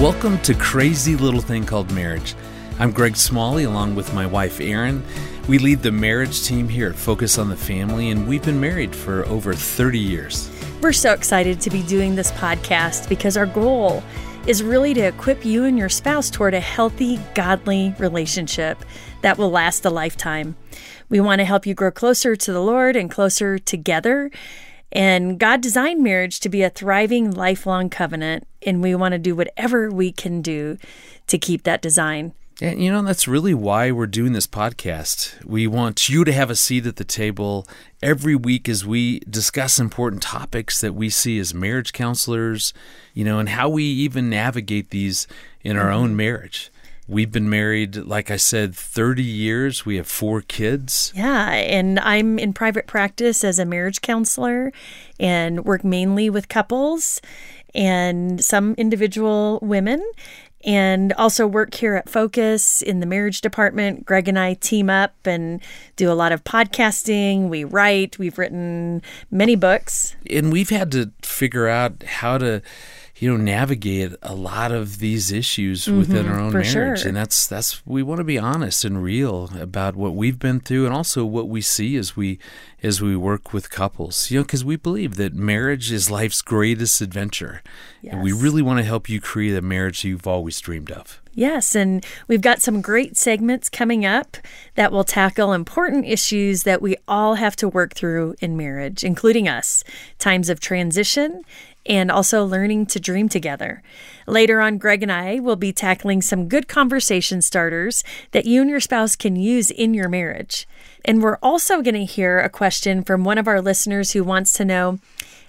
Welcome to Crazy Little Thing Called Marriage. I'm Greg Smalley along with my wife Erin. We lead the marriage team here at Focus on the Family, and we've been married for over 30 years. We're so excited to be doing this podcast because our goal is really to equip you and your spouse toward a healthy, godly relationship that will last a lifetime. We want to help you grow closer to the Lord and closer together and God designed marriage to be a thriving, lifelong covenant, and we want to do whatever we can do to keep that design. And you know, that's really why we're doing this podcast. We want you to have a seat at the table every week as we discuss important topics that we see as marriage counselors, you know, and how we even navigate these in our mm-hmm. own marriage. We've been married, like I said, 30 years. We have four kids. Yeah, and I'm in private practice as a marriage counselor and work mainly with couples and some individual women and also work here at Focus in the marriage department. Greg and I team up and do a lot of podcasting. We write, we've written many books. And we've had to figure out how to you know navigate a lot of these issues mm-hmm, within our own marriage sure. and that's that's we want to be honest and real about what we've been through and also what we see as we as we work with couples. You know because we believe that marriage is life's greatest adventure. Yes. and we really want to help you create a marriage you've always dreamed of. Yes, and we've got some great segments coming up that will tackle important issues that we all have to work through in marriage, including us. Times of transition and also learning to dream together. Later on, Greg and I will be tackling some good conversation starters that you and your spouse can use in your marriage. And we're also going to hear a question from one of our listeners who wants to know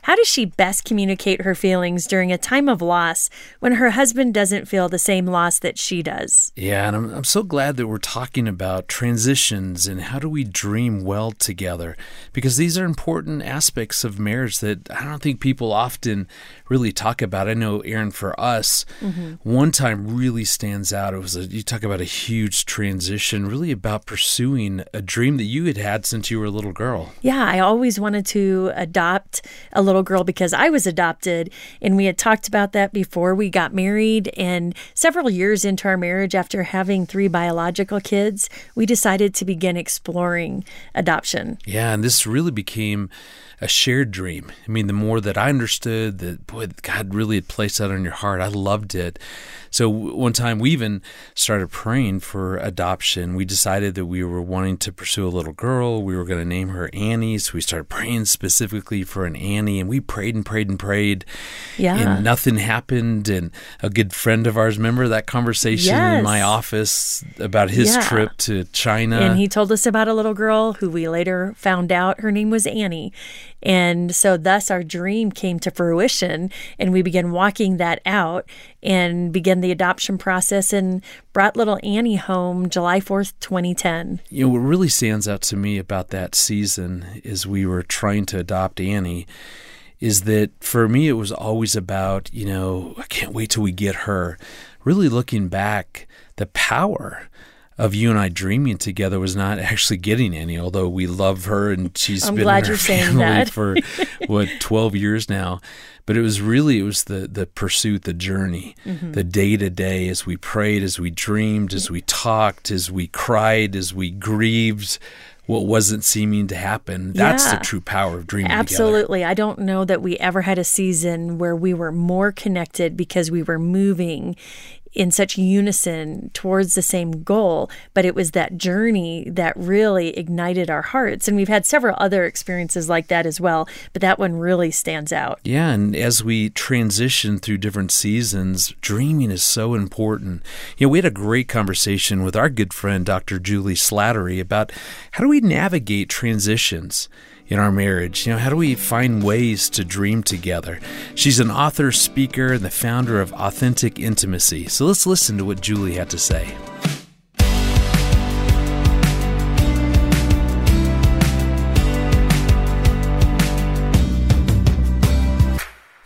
how does she best communicate her feelings during a time of loss when her husband doesn't feel the same loss that she does? Yeah, and I'm, I'm so glad that we're talking about transitions and how do we dream well together because these are important aspects of marriage that I don't think people often really talk about. I know, Erin, for us, mm-hmm. one time really stands out. It was a, you talk about a huge transition, really about pursuing a dream that you had had since you were a little girl. Yeah, I always wanted to adopt a little girl because I was adopted, and we had talked about that before we got married. And several years into our marriage, after having three biological kids, we decided to begin exploring adoption. Yeah, and this really became a shared dream. I mean, the more that I understood that, boy, God really had placed that on your heart, I loved it. So one time we even started praying for adoption. We decided that we were wanting to pursue a little girl. We were going to name her Annie. So we started praying specifically for an Annie, and we prayed and prayed and prayed. Yeah. And nothing happened. And a good friend of ours, remember that conversation yes. in my office about his yeah. trip to China? And he told us about a little girl who we later found out her name was Annie. And so, thus, our dream came to fruition, and we began walking that out and began the adoption process and brought little Annie home July 4th, 2010. You know, what really stands out to me about that season is we were trying to adopt Annie is that for me, it was always about, you know, I can't wait till we get her. Really looking back, the power of you and I dreaming together was not actually getting Annie, although we love her and she's I'm been in our family for what 12 years now. But it was really it was the the pursuit, the journey, Mm-hmm. the day to day as we prayed, as we dreamed, as we talked, as we cried, as we grieved what wasn't seeming to happen. That's Yeah. the true power of dreaming together. Absolutely. I don't know that we ever had a season where we were more connected because we were moving in such unison towards the same goal, but it was that journey that really ignited our hearts. And we've had several other experiences like that as well, but that one really stands out. Yeah, and as we transition through different seasons, dreaming is so important. You know, we had a great conversation with our good friend Dr. Juli Slattery about how do we navigate transitions in our marriage? You know, how do we find ways to dream together? She's an author, speaker, and the founder of Authentic Intimacy. So let's listen to what Juli had to say.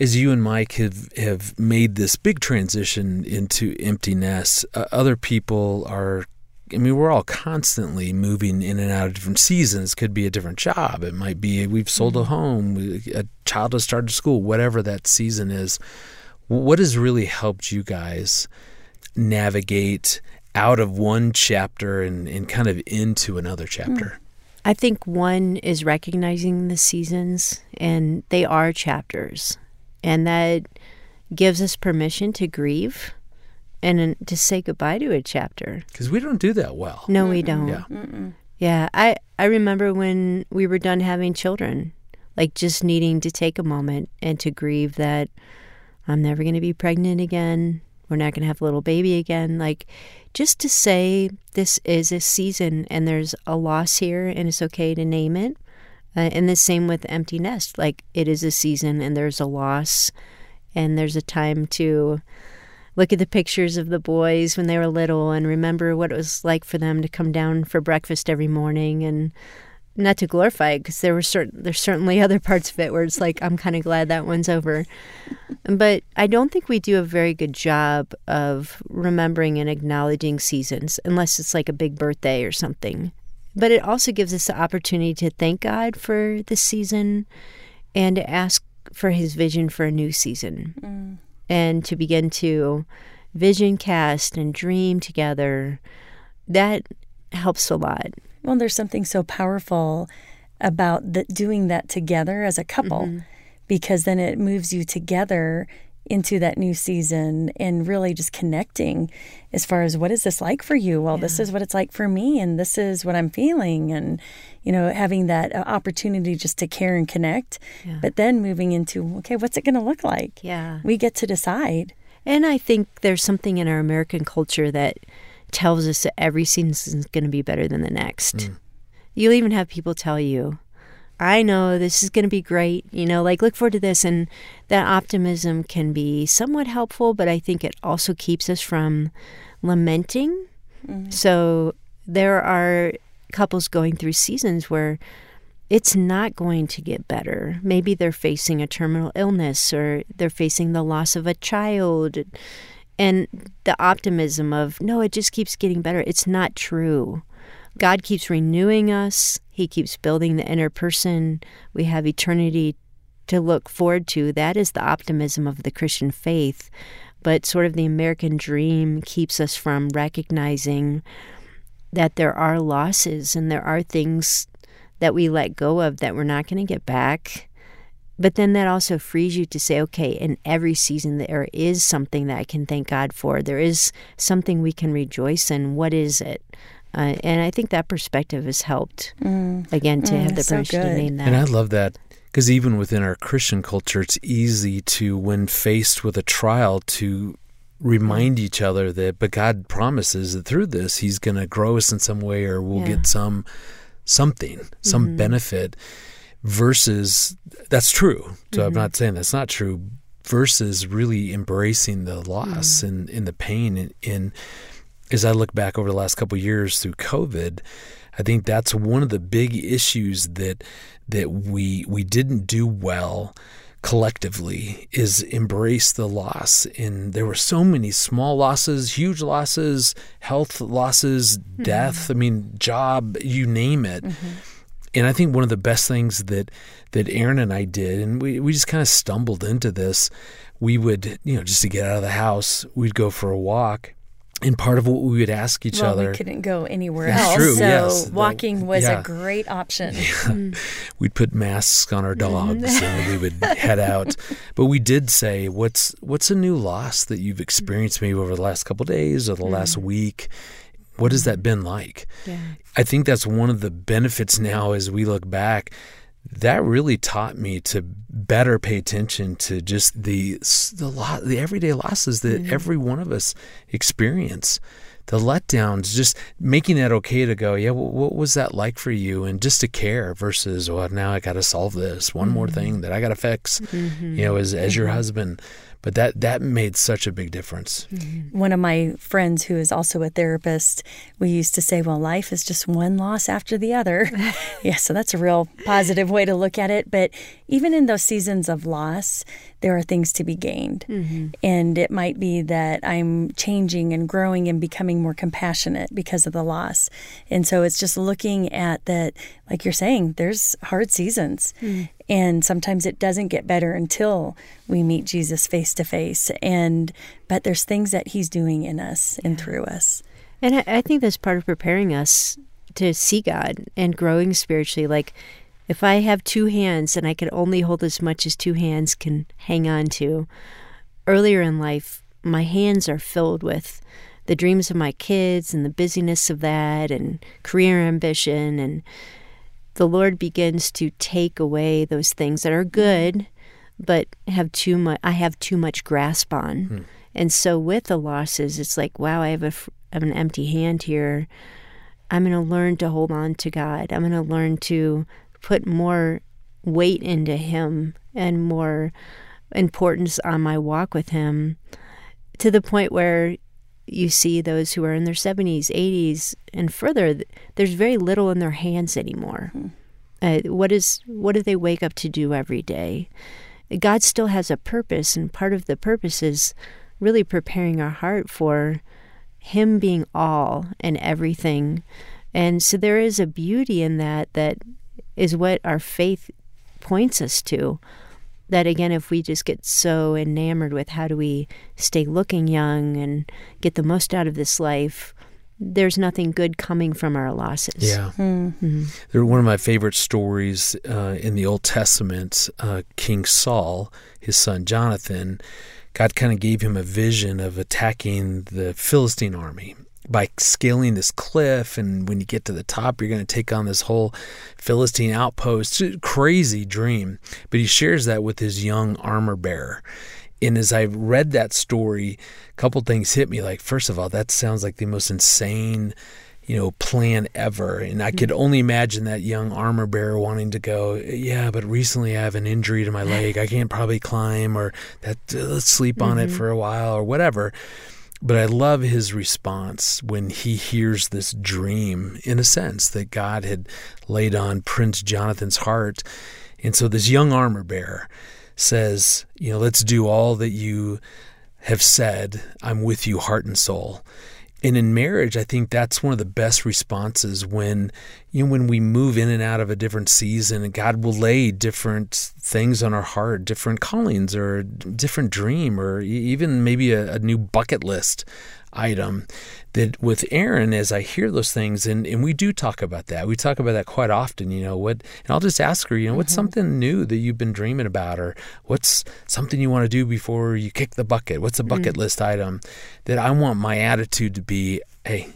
as you and Mike have, have made this big transition into empty nests, uh, other people are. I mean, we're all constantly moving in and out of different seasons. Could be a different job. It might be we've sold a mm. home, a child has started school, whatever that season is. What has really helped you guys navigate out of one chapter and, and kind of into another mm. chapter? I think one is recognizing the seasons, and they are chapters, and that gives us permission to grieve and to say goodbye to a chapter. Because we don't do that well. No, we don't. Yeah. Yeah, I, I remember when we were done having children, like just needing to take a moment and to grieve that I'm never going to be pregnant again. We're not going to have a little baby again. Like, just to say this is a season and there's a loss here and it's okay to name it. Uh, and the same with empty nest. Like, it is a season and there's a loss and there's a time to look at the pictures of the boys when they were little and remember what it was like for them to come down for breakfast every morning and not to glorify it because there were certain there's certainly other parts of it where it's like I'm kind of glad that one's over. But I don't think we do a very good job of remembering and acknowledging seasons unless it's like a big birthday or something. But it also gives us the opportunity to thank God for this season and to ask for his vision for a new season. Mm. And to begin to vision cast and dream together. That helps a lot. Well, there's something so powerful about the, doing that together as a couple mm-hmm. because then it moves you together into that new season and really just connecting as far as what is this like for you well yeah. this is what it's like for me and this is what i'm feeling and you know having that uh, opportunity just to care and connect yeah. but then moving into okay what's it going to look like yeah we get to decide and i think there's something in our american culture that tells us that every season is going to be better than the next. Mm. You'll even have people tell you, I know this is going to be great, you know, like look forward to this. And that optimism can be somewhat helpful, but I think it also keeps us from lamenting. Mm. So there are couples going through seasons where it's not going to get better. Maybe they're facing a terminal illness or they're facing the loss of a child and the optimism of, no, it just keeps getting better. It's not true. God keeps renewing us, He keeps building the inner person. We have eternity to look forward to. That is the optimism of the Christian faith. But sort of the American dream keeps us from recognizing that there are losses and there are things that we let go of that we're not going to get back. But then that also frees you to say, okay, in every season there is something that I can thank God for. There is something we can rejoice in. What is it? Uh, and I think that perspective has helped, mm. again, to mm, have the permission so to name that. And I love that because even within our Christian culture, it's easy to, when faced with a trial, to remind each other that, but God promises that through this, He's going to grow us in some way or we'll yeah. get some something, some mm-hmm. benefit versus that's true. So mm-hmm. I'm not saying that's not true. Versus really embracing the loss mm-hmm. and, and the pain. And, and, as I look back over the last couple years through COVID, I think that's one of the big issues that that we we didn't do well collectively is embrace the loss and there were so many small losses huge losses health losses mm-hmm. death i mean job you name it mm-hmm and I think one of the best things that that Erin and I did, and we, we just kind of stumbled into this, we would, you know, just to get out of the house, we'd go for a walk. And part of what we would ask each well, other. We couldn't go anywhere That's else. True, so yes. walking was yeah. a great option. Yeah. Mm. We'd put masks on our dogs and we would head out. But we did say, what's what's a new loss that you've experienced maybe over the last couple days or the mm. last week? What has that been like? Yeah. I think that's one of the benefits now as we look back. That really taught me to better pay attention to just the the lot the everyday losses that mm-hmm. every one of us experience. The letdowns, just making it okay to go, yeah, well, what was that like for you? And just to care versus, well, now I got to solve this one mm-hmm. more thing that I got to fix, mm-hmm. you know, as, as your mm-hmm. husband but that that made such a big difference. Mm-hmm. One of my friends who is also a therapist, we used to say, "Well, life is just one loss after the other." yeah, so that's a real positive way to look at it. But even in those seasons of loss, there are things to be gained, mm-hmm. and it might be that I'm changing and growing and becoming more compassionate because of the loss. And so it's just looking at that, like you're saying, there's hard seasons. Mm and sometimes it doesn't get better until we meet Jesus face to face and but there's things that he's doing in us and through us And I, I think that's part of preparing us to see God and growing spiritually. Like, if I have two hands and I can only hold as much as two hands can hang on to, earlier in life, my hands are filled with the dreams of my kids and the busyness of that and career ambition. And the Lord begins to take away those things that are good, but have too much, I have too much grasp on. Hmm. And so with the losses, it's like, wow, I have a, I have an empty hand here. I'm going to learn to hold on to God. I'm going to learn to put more weight into Him and more importance on my walk with Him to the point where you see those who are in their 70s, 80s, and further, there's very little in their hands anymore. Uh, what is what do they wake up to do every day? God still has a purpose, and part of the purpose is really preparing our heart for Him being all and everything. And so there is a beauty in that that is what our faith points us to. That again, if we just get so enamored with how do we stay looking young and get the most out of this life, there's nothing good coming from our losses. Yeah. They're one of my favorite stories uh, in the Old Testament. Uh, King Saul, his son Jonathan, God kind of gave him a vision of attacking the Philistine army by scaling this cliff. And when you get to the top, you're going to take on this whole Philistine outpost crazy dream. But he shares that with his young armor bearer. And as I read that story, a couple things hit me. Like, first of all, that sounds like the most insane you know, plan ever. And I could only imagine that young armor bearer wanting to go, yeah, but recently I have an injury to my leg. I can't probably climb or that uh, let's sleep on it for a while or whatever. But I love his response when he hears this dream, in a sense, that God had laid on Prince Jonathan's heart. And so this young armor bearer says, you know, let's do all that you have said. I'm with you, heart and soul. And in marriage, I think that's one of the best responses when you know when we move in and out of a different season, and God will lay different things on our heart, different callings or different dream, or even maybe a, a new bucket list item. That with Erin, as I hear those things, and, and we do talk about that. We talk about that quite often. You know what? And I'll just ask her, you know, what's mm-hmm. something new that you've been dreaming about, or what's something you want to do before you kick the bucket? What's a bucket mm-hmm. list item that I want my attitude to be? Hey,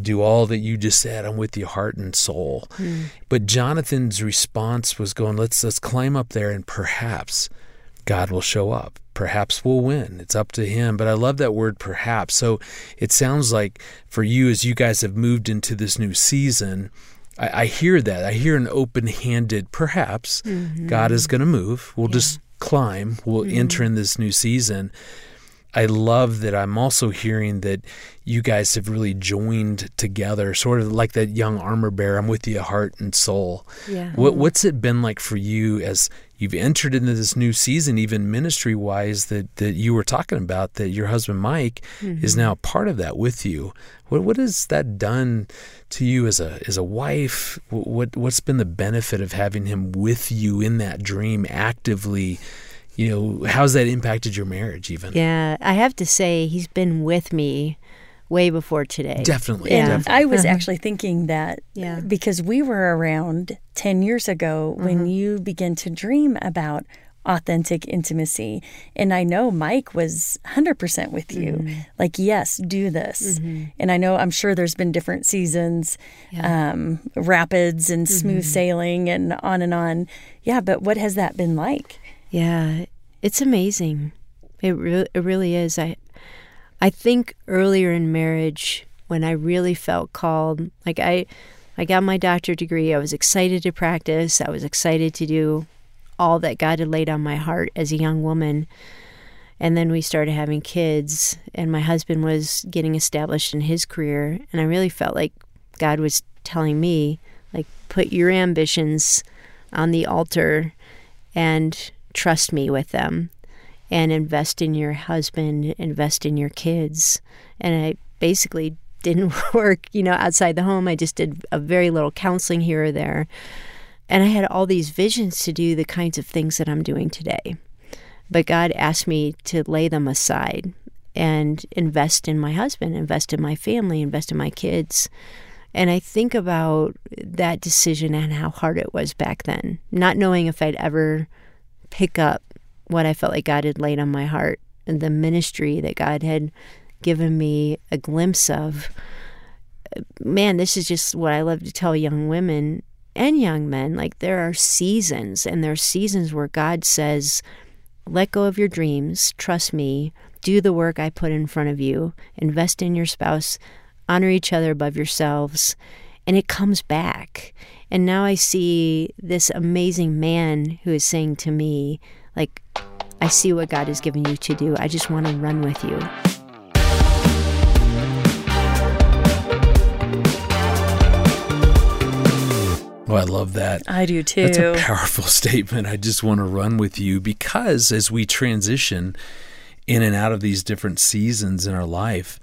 do all that you just said. I'm with you, heart and soul. Hmm. But Jonathan's response was going, let's let's climb up there and perhaps God will show up. Perhaps we'll win. It's up to him. But I love that word perhaps. So it sounds like for you as you guys have moved into this new season, I, I hear that. I hear an open handed perhaps mm-hmm. God is gonna move. We'll just climb. We'll mm-hmm. enter in this new season. I love that I'm also hearing that you guys have really joined together, sort of like that young armor bearer. I'm with you, heart and soul. Yeah. What, what's it been like for you as you've entered into this new season, even ministry wise, that, that you were talking about, that your husband Mike is mm-hmm. now part of that with you? What, what has that done to you as a as a wife? What what's been the benefit of having him with you in that dream actively? You know, how's that impacted your marriage even? Yeah, I have to say he's been with me way before today. Definitely. Yeah. Definitely. I was uh-huh. actually thinking that Yeah. because we were around 10 years ago when uh-huh. you began to dream about authentic intimacy. And I know Mike was 100% with you. Mm-hmm. Like, yes, do this. Mm-hmm. And I know, I'm sure there's been different seasons, um, rapids and smooth mm-hmm. sailing and on and on. Yeah, but what has that been like? Yeah, it's amazing. It re- it really is. I I think earlier in marriage when I really felt called, like I I got my doctorate degree, I was excited to practice, I was excited to do all that God had laid on my heart as a young woman. And then we started having kids, and my husband was getting established in his career. And I really felt like God was telling me, like, put your ambitions on the altar and trust me with them and invest in your husband, invest in your kids. And I basically didn't work, you know, outside the home. I just did a very little counseling here or there. And I had all these visions to do the kinds of things that I'm doing today. But God asked me to lay them aside and invest in my husband, invest in my family, invest in my kids. And I think about that decision and how hard it was back then, not knowing if I'd ever pick up what I felt like God had laid on my heart and the ministry that God had given me a glimpse of. Man, this is just what I love to tell young women and young men. Like, there are seasons, and there are seasons where God says, let go of your dreams, trust me, do the work I put in front of you, invest in your spouse, honor each other above yourselves, and it comes back. And now I see this amazing man who is saying to me, like, I see what God has given you to do. I just want to run with you. Oh, I love that. I do too. That's a powerful statement. I just want to run with you because as we transition in and out of these different seasons in our life,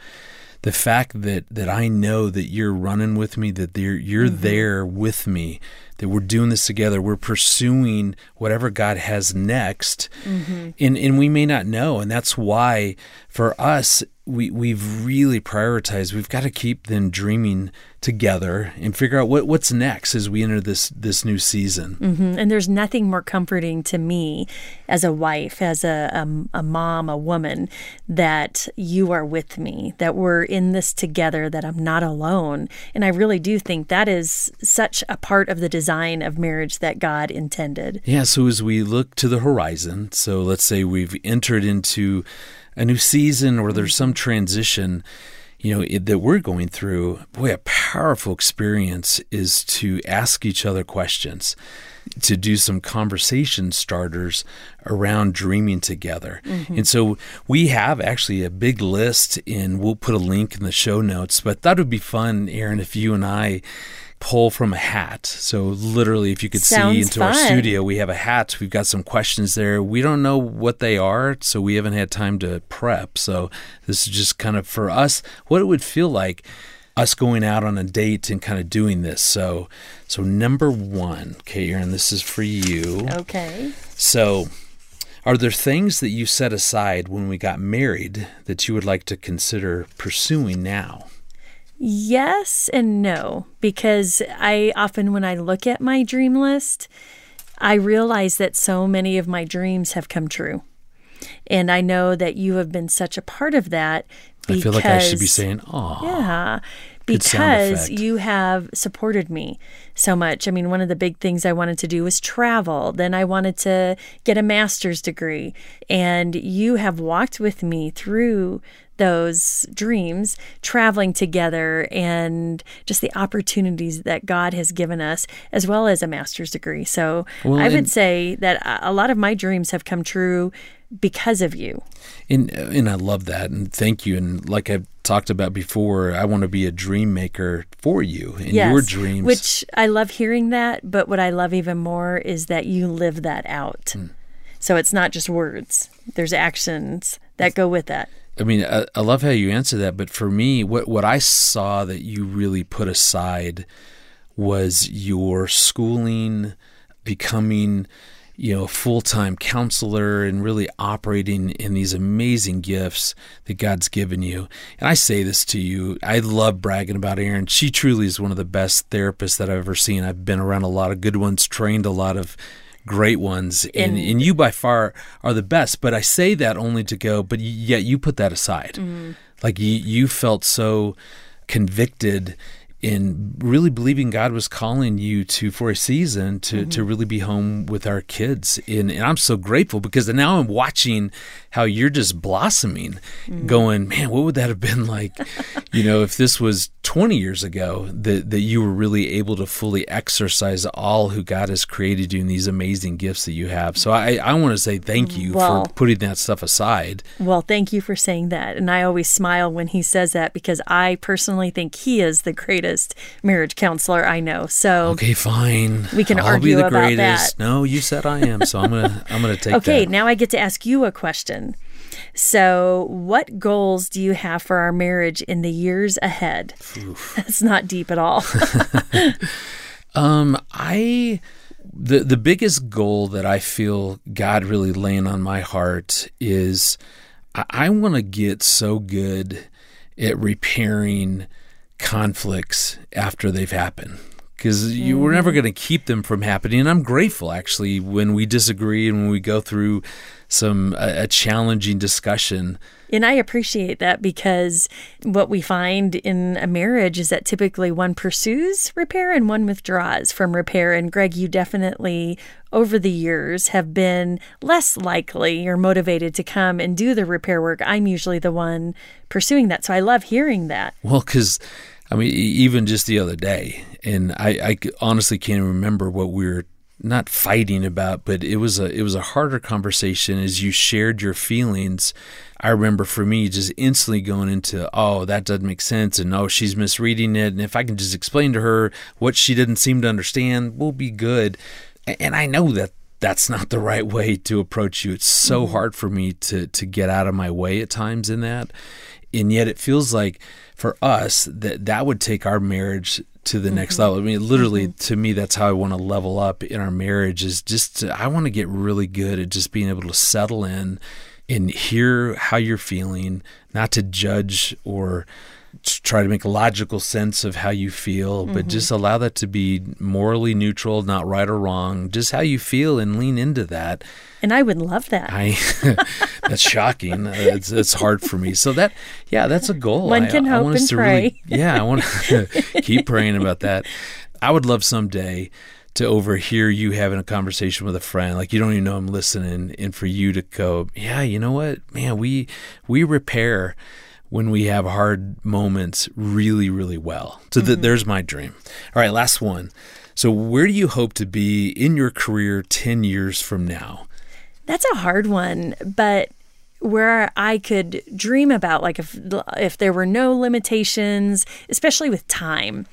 the fact that that I know that you're running with me, that you're you're mm-hmm. there with me, that we're doing this together, we're pursuing whatever God has next, mm-hmm. and and we may not know, and that's why for us we we've really prioritized. We've got to keep them dreaming together and figure out what what's next as we enter this this new season. Mm-hmm. And there's nothing more comforting to me as a wife, as a, a a mom, a woman, that you are with me, that we're in this together, that I'm not alone. And I really do think that is such a part of the design of marriage that God intended. Yeah. So as we look to the horizon, so let's say we've entered into a new season or there's some transition you know it, that we're going through boy a powerful experience is to ask each other questions to do some conversation starters around dreaming together. Mm-hmm. And so we have actually a big list and we'll put a link in the show notes, but that would be fun, Erin if you and I pull from a hat. So literally, if you could Sounds see into fun. our studio, we have a hat. We've got some questions there. We don't know what they are, so we haven't had time to prep. So this is just kind of for us what it would feel like us going out on a date and kind of doing this. So so number one, okay, Erin, this is for you. Okay. So are there things that you set aside when we got married that you would like to consider pursuing now? Yes and no, because I often, when I look at my dream list, I realize that so many of my dreams have come true. And I know that you have been such a part of that. Because, I feel like I should be saying, "Oh, yeah," because you have supported me so much. I mean, one of the big things I wanted to do was travel. Then I wanted to get a master's degree, and you have walked with me through those dreams, traveling together, and just the opportunities that God has given us, as well as a master's degree. So well, I would say that a lot of my dreams have come true because of you. And and I love that, and thank you. And like I've talked about before, I want to be a dream maker for you and yes, your dreams. Which I love hearing that, but what I love even more is that you live that out. Mm. So it's not just words. There's actions that go with that. I mean, I, I, love how you answer that, but for me, what what I saw that you really put aside was your schooling, becoming, you know, a full time counselor, and really operating in these amazing gifts that God's given you. And I say this to you, I love bragging about Erin. She truly is one of the best therapists that I've ever seen. I've been around a lot of good ones, trained a lot of great ones, and, and you by far are the best. But I say that only to go, but yet you put that aside. Mm-hmm. Like you, you felt so convicted in really believing God was calling you to for a season to mm-hmm. to really be home with our kids. And, and, I'm so grateful because now I'm watching how you're just blossoming, mm-hmm. going, man, what would that have been like, you know, if this was 20 years ago that that you were really able to fully exercise all who God has created you in these amazing gifts that you have. So I, I want to say thank you well, for putting that stuff aside. Well, thank you for saying that. And I always smile when he says that because I personally think he is the greatest greatest marriage counselor I know. So okay, fine. We can I'll argue be the about greatest. that. No, you said I am, so I'm gonna I'm gonna take. That okay, that. now I get to ask you a question. So, what goals do you have for our marriage in the years ahead? Oof. That's not deep at all. um, I the the biggest goal that I feel God really laying on my heart is I, I want to get so good at repairing conflicts after they've happened because you were mm. never going to keep them from happening. And I'm grateful actually when we disagree and when we go through some a, a challenging discussion. And I appreciate that because what we find in a marriage is that typically one pursues repair and one withdraws from repair. And Greg, you definitely over the years have been less likely or motivated to come and do the repair work. I'm usually the one pursuing that. So I love hearing that. Well, because I mean, even just the other day, and I, I honestly can't remember what we were not fighting about, but it was a it was a harder conversation as you shared your feelings. I remember for me just instantly going into, oh, that doesn't make sense, and oh, she's misreading it, and if I can just explain to her what she didn't seem to understand, we'll be good. And I know that that's not the right way to approach you. It's so mm-hmm. hard for me to to get out of my way at times in that, and yet it feels like for us that that would take our marriage to the mm-hmm. next level. I mean, literally, mm-hmm. to me, that's how I want to level up in our marriage. Is just to, I want to get really good at just being able to settle in and hear how you're feeling, not to judge or try to make a logical sense of how you feel, but mm-hmm. just allow that to be morally neutral, not right or wrong, just how you feel and lean into that. And I would love that. I that's shocking. It's, it's hard for me. So that yeah, that's a goal. One can I, hope I and pray. Really, yeah, I want to keep praying about that. I would love someday to overhear you having a conversation with a friend like you don't even know I'm listening and for you to go, "Yeah, you know what? Man, we we repair when we have hard moments really, really well. So mm-hmm. there's my dream. All right, last one. So, where do you hope to be in your career 10 years from now? That's a hard one, but where I could dream about like if if there were no limitations, especially with time.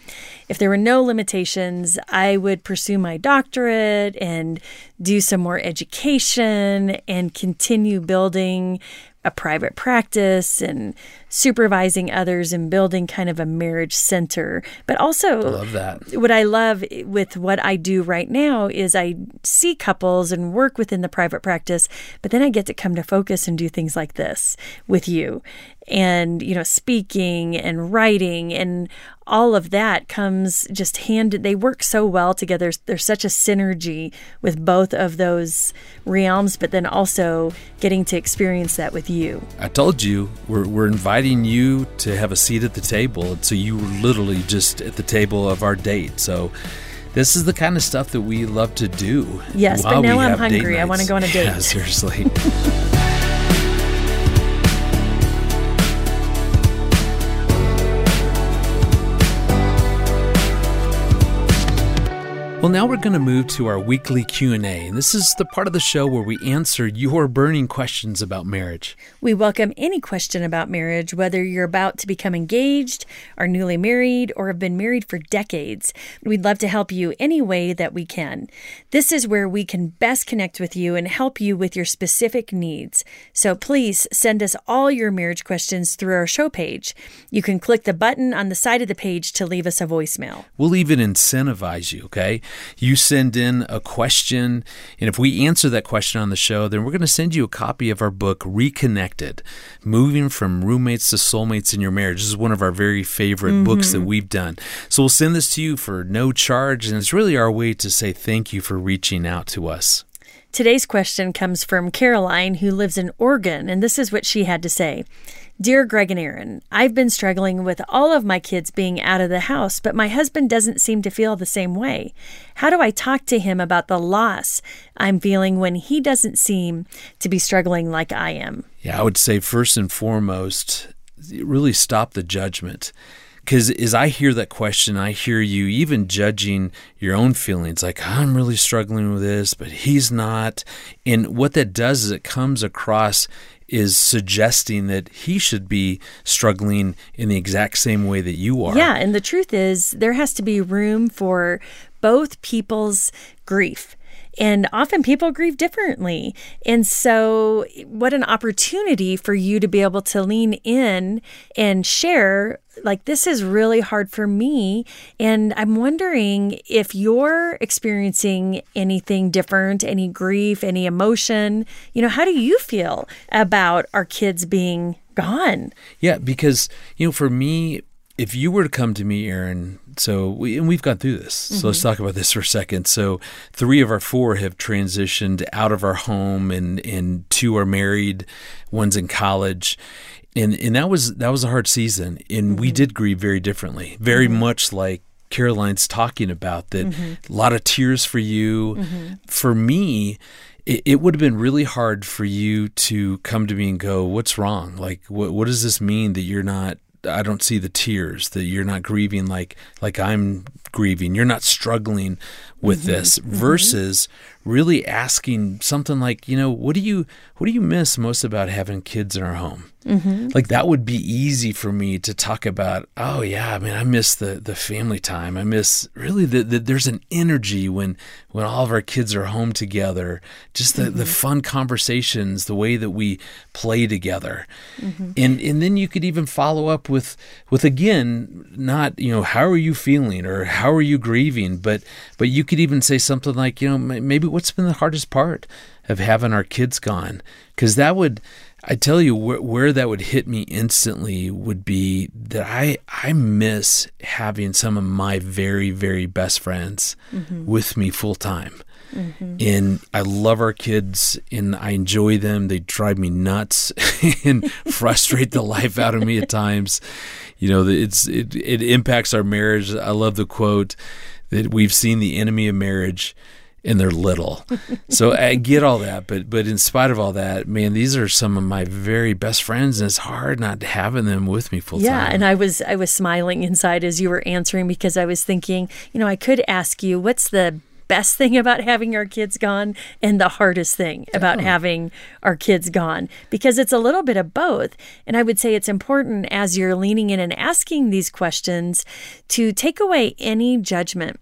If there were no limitations, I would pursue my doctorate and do some more education and continue building a private practice and supervising others and building kind of a marriage center. But also, I love that. What I love with what I do right now is I see couples and work within the private practice, but then I get to come to focus and do things like this with you and you know speaking and writing and all of that comes just hand they work so well together there's such a synergy with both of those realms but then also getting to experience that with you i told you we're, we're inviting you to have a seat at the table so you were literally just at the table of our date so this is the kind of stuff that we love to do. Yes, but now I'm hungry. I want to go on a date. Yeah, seriously. Well, now we're going to move to our weekly Q&A, and this is the part of the show where we answer your burning questions about marriage. We welcome any question about marriage, whether you're about to become engaged, are newly married, or have been married for decades. We'd love to help you any way that we can. This is where we can best connect with you and help you with your specific needs. So please send us all your marriage questions through our show page. You can click the button on the side of the page to leave us a voicemail. We'll even incentivize you, okay? You send in a question, and if we answer that question on the show, then we're going to send you a copy of our book, Reconnected Moving from Roommates to Soulmates in Your Marriage. This is one of our very favorite mm-hmm. books that we've done. So we'll send this to you for no charge, and it's really our way to say thank you for reaching out to us. Today's question comes from Caroline, who lives in Oregon, and this is what she had to say. Dear Greg and Erin, I've been struggling with all of my kids being out of the house, but my husband doesn't seem to feel the same way. How do I talk to him about the loss I'm feeling when he doesn't seem to be struggling like I am? Yeah, I would say first and foremost, really stop the judgment because as I hear that question, I hear you even judging your own feelings like, I'm really struggling with this, but he's not. And what that does is it comes across is suggesting that he should be struggling in the exact same way that you are. Yeah, and the truth is there has to be room for both people's grief. And often people grieve differently. And so, what an opportunity for you to be able to lean in and share like this is really hard for me and i'm wondering if you're experiencing anything different any grief any emotion you know how do you feel about our kids being gone Yeah, because you know, for me, if you were to come to me, Erin, so we, and we've gone through this. So let's mm-hmm. talk about this for a second. So three of our four have transitioned out of our home, and and two are married. One's in college. And, and that was that was a hard season, and we mm-hmm. did grieve very differently, very mm-hmm. much like Caroline's talking about. That a lot of tears for you. For me, it, it would have been really hard for you to come to me and go, "What's wrong? Like, what what does this mean that you're not?" I don't see the tears that you're not grieving like like I'm grieving. You're not struggling with mm-hmm. this mm-hmm. versus really asking something like, you know, what do you what do you miss most about having kids in our home? Mm-hmm. Like that would be easy for me to talk about. Oh yeah, I mean, I miss the the family time. I miss really that the there's an energy when when all of our kids are home together. Just the the mm-hmm. fun conversations, the way that we play together, mm-hmm. and and then you could even follow up with with again not you know how are you feeling or how are you grieving, but but you could even say something like you know maybe what's been the hardest part of having our kids gone because that would I tell you where, where that would hit me instantly would be that I I miss having some of my very very best friends mm-hmm. with me full time. Mm-hmm. And I love our kids and I enjoy them. They drive me nuts and frustrate the life out of me at times. You know, it's it, it impacts our marriage. I love the quote that we've seen the enemy of marriage and they're little. so I get all that, but but in spite of all that, man, these are some of my very best friends, and it's hard not having them with me full Yeah, time. Yeah, and I was I was smiling inside as you were answering because I was thinking, you know, I could ask you what's the best thing about having our kids gone and the hardest thing about oh. having our kids gone because it's a little bit of both. And I would say it's important as you're leaning in and asking these questions to take away any judgment.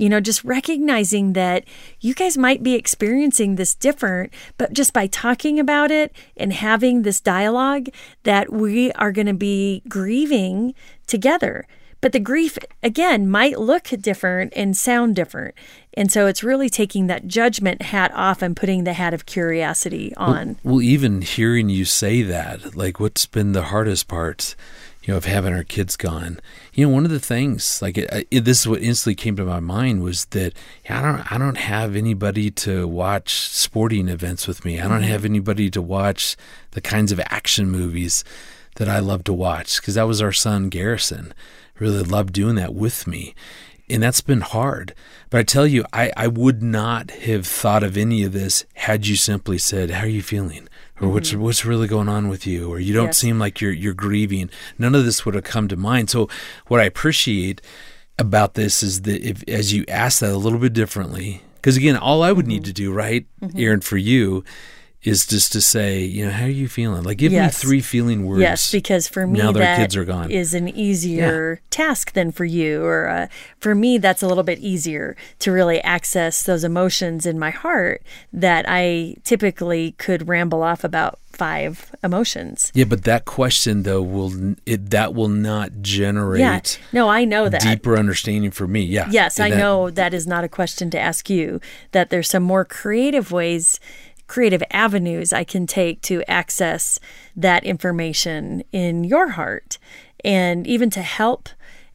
You know, just recognizing that you guys might be experiencing this different, but just by talking about it and having this dialogue, that we are going to be grieving together. But the grief, again, might look different and sound different. And so it's really taking that judgment hat off and putting the hat of curiosity on. Well, even hearing you say that, like, what's been the hardest part, you know, of having our kids gone? You know, one of the things, like, it, it, this is what instantly came to my mind was that I don't, I don't have anybody to watch sporting events with me. I don't mm-hmm. have anybody to watch the kinds of action movies that I love to watch because that was our son Garrison. Really loved doing that with me and that's been hard. But I tell you, I, I would not have thought of any of this had you simply said, "How are you feeling?" Or "What's mm-hmm. what's really going on with you?" or "You don't Yes. seem like you're you're grieving." None of this would have come to mind. So, what I appreciate about this is that if as you ask that a little bit differently, because again, all I would need mm-hmm. to do, right, mm-hmm. Erin, for you, is just to say, you know, how are you feeling? Like, give Yes. me three feeling words. Yes, because for me now that kids are gone. is an easier task than for you, or uh, for me that's a little bit easier to really access those emotions in my heart that I typically could ramble off about five emotions. Yeah, but that question though will it that will not generate Yeah, no, I know that. deeper understanding for me. Yeah. Yes, I That- know that is not a question to ask you, that there's some more creative ways, creative avenues I can take to access that information in your heart and even to help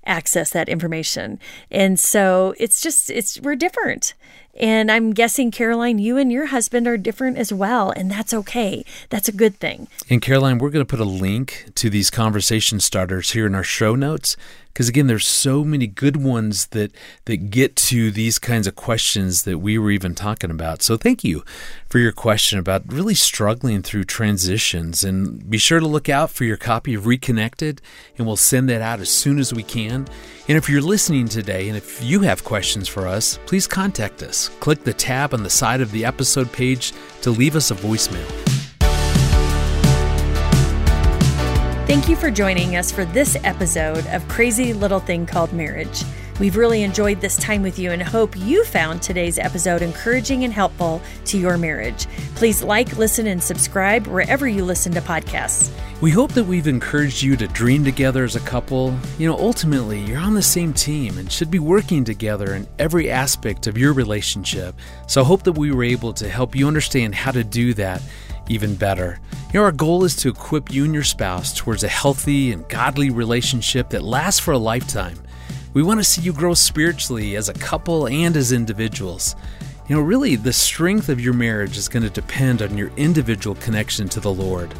access that information. And so it's just it's we're different. And I'm guessing Caroline you and your husband are different as well, and that's okay. That's a good thing. And Caroline, we're going to put a link to these conversation starters here in our show notes because again, there's so many good ones that that get to these kinds of questions that we were even talking about. So thank you for your question about really struggling through transitions, and be sure to look out for your copy of Reconnected, and we'll send that out as soon as we can. And if you're listening today, and if you have questions for us, please contact us. Click the tab on the side of the episode page to leave us a voicemail. Thank you for joining us for this episode of Crazy Little Thing Called Marriage. We've really enjoyed this time with you and hope you found today's episode encouraging and helpful to your marriage. Please like, listen, and subscribe wherever you listen to podcasts. We hope that we've encouraged you to dream together as a couple. You know, ultimately, you're on the same team and should be working together in every aspect of your relationship. So I hope that we were able to help you understand how to do that even better. You know, our goal is to equip you and your spouse towards a healthy and godly relationship that lasts for a lifetime. We want to see you grow spiritually as a couple and as individuals. You know, really, the strength of your marriage is going to depend on your individual connection to the Lord.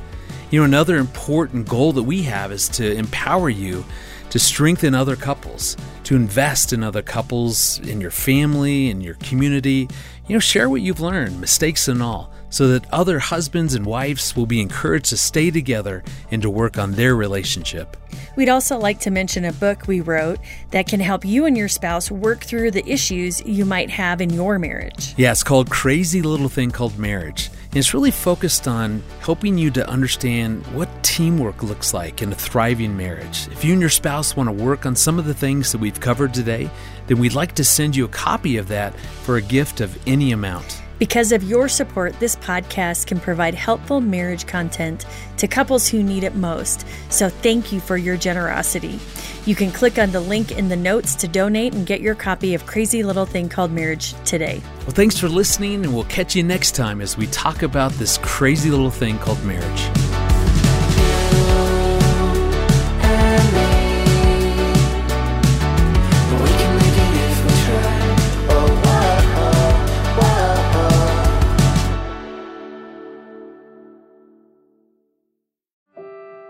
You know, another important goal that we have is to empower you to strengthen other couples, to invest in other couples, in your family, in your community. You know, share what you've learned, mistakes and all, so that other husbands and wives will be encouraged to stay together and to work on their relationship. We'd also like to mention a book we wrote that can help you and your spouse work through the issues you might have in your marriage. Yeah, it's called Crazy Little Thing Called Marriage. And it's really focused on helping you to understand what teamwork looks like in a thriving marriage. If you and your spouse want to work on some of the things that we've covered today, then we'd like to send you a copy of that for a gift of any amount. Because of your support, this podcast can provide helpful marriage content to couples who need it most. So thank you for your generosity. You can click on the link in the notes to donate and get your copy of Crazy Little Thing Called Marriage today. Well, thanks for listening, and we'll catch you next time as we talk about this crazy little thing called marriage.